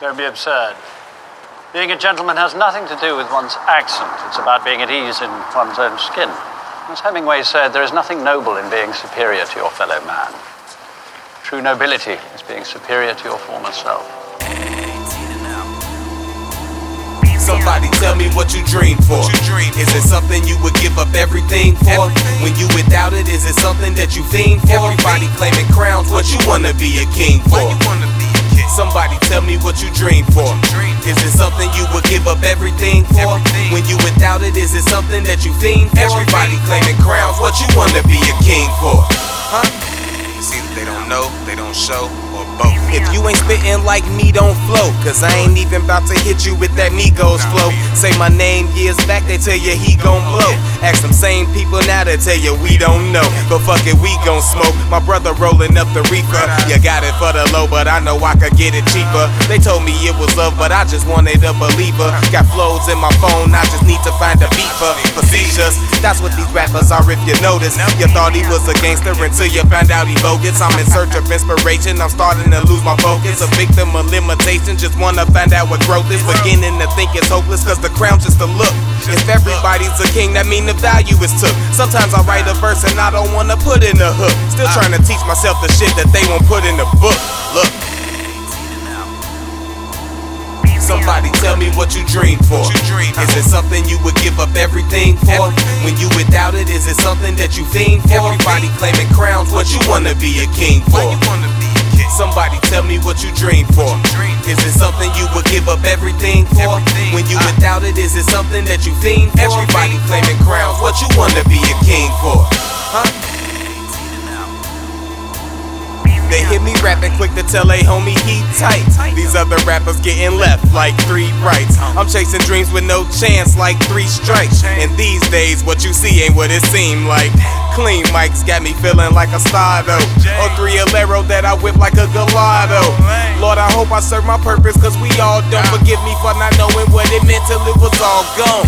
Don't be absurd. Being a gentleman has nothing to do with one's accent. It's about being at ease in one's own skin. As Hemingway said, there is nothing noble in being superior to your fellow man. True nobility is being superior to your former self. Somebody tell me what you dream for. What you dream is it something you would give up everything for? Everything. When you without it, is it something that you fiend for? Everybody claiming crowns, what you wanna be a king for? Somebody tell me what you dream for. Is it something you would give up everything for? When you without it, is it something that you fiend for? Everybody claiming crowns, what you wanna be a king for? Huh? They don't know, they don't show, or both. If you ain't spittin' like me, don't flow. Cause I ain't even about to hit you with that Migos flow. Say my name years back, they tell you he gon' blow. Ask them same people now, they tell you we don't know. But fuck it, we gon' smoke. My brother rollin' up the reefer. You got it for the low, but I know I could get it cheaper. They told me it was love, but I just wanted a believer. Got flows in my phone, I just need to find a beat for facetious. That's what these rappers are, if you notice. You thought he was a gangster until you found out he bogus. I'm in search of inspiration, I'm starting to lose my focus. A victim of limitation, just wanna find out what growth is. Beginning to think it's hopeless, cause the crown's just a look. If everybody's a king, that mean the value is took. Sometimes I write a verse and I don't wanna put in a hook. Still trying to teach myself the shit that they won't put in the book. Look. Somebody tell me what you dream for. What you dream Is it something you would give up everything for? When you without it, is it something that you fiend for? Everybody claiming crowns, what you wanna be a king for? Why you wanna be a king? Somebody tell me what you dream for. Is it something you would give up everything for? When you without it, is it something that you fiend for? Everybody claiming crowns, what you wanna be a king for? Huh? They hit me rapping quick to tell a homie he tight. These other rappers getting left like three rights. I'm chasing dreams with no chance like three strikes. And these days, what you see ain't what it seem like. Clean mics got me feeling like a star though. Or three Alero that I whip like a gelato. Lord, I hope I serve my purpose, cause we all don't forgive me for not knowing what it meant till it was all gone.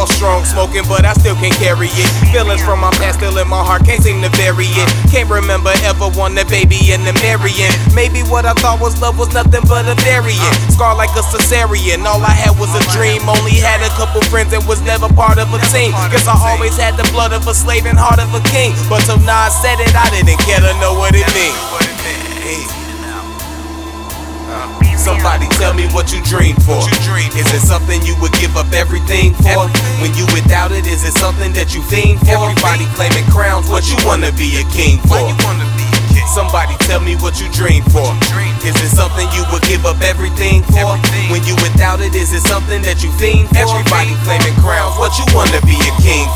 All strong smoking, but I still can't carry it. Feelings from my past still in my heart, can't seem to vary it. Can't remember ever wanting a baby and a marrying. Maybe what I thought was love was nothing but a variant. Scar like a cesarean, all I had was a dream. Only had a couple friends and was never part of a team. Guess I always had the blood of a slave and heart of a king. But till Nas said it, I didn't care to know what it means. What it mean? Somebody tell me what you dream for. Is it something you would give up everything for? When you without it, is it something that you fiend for? Everybody claiming crowns, what you wanna be a king for? You wanna be a king? Somebody tell me what you dream for. dream Is it something you would give up everything for? When you without it, is it something that you fiend for? Everybody claiming crowns, what you wanna be a king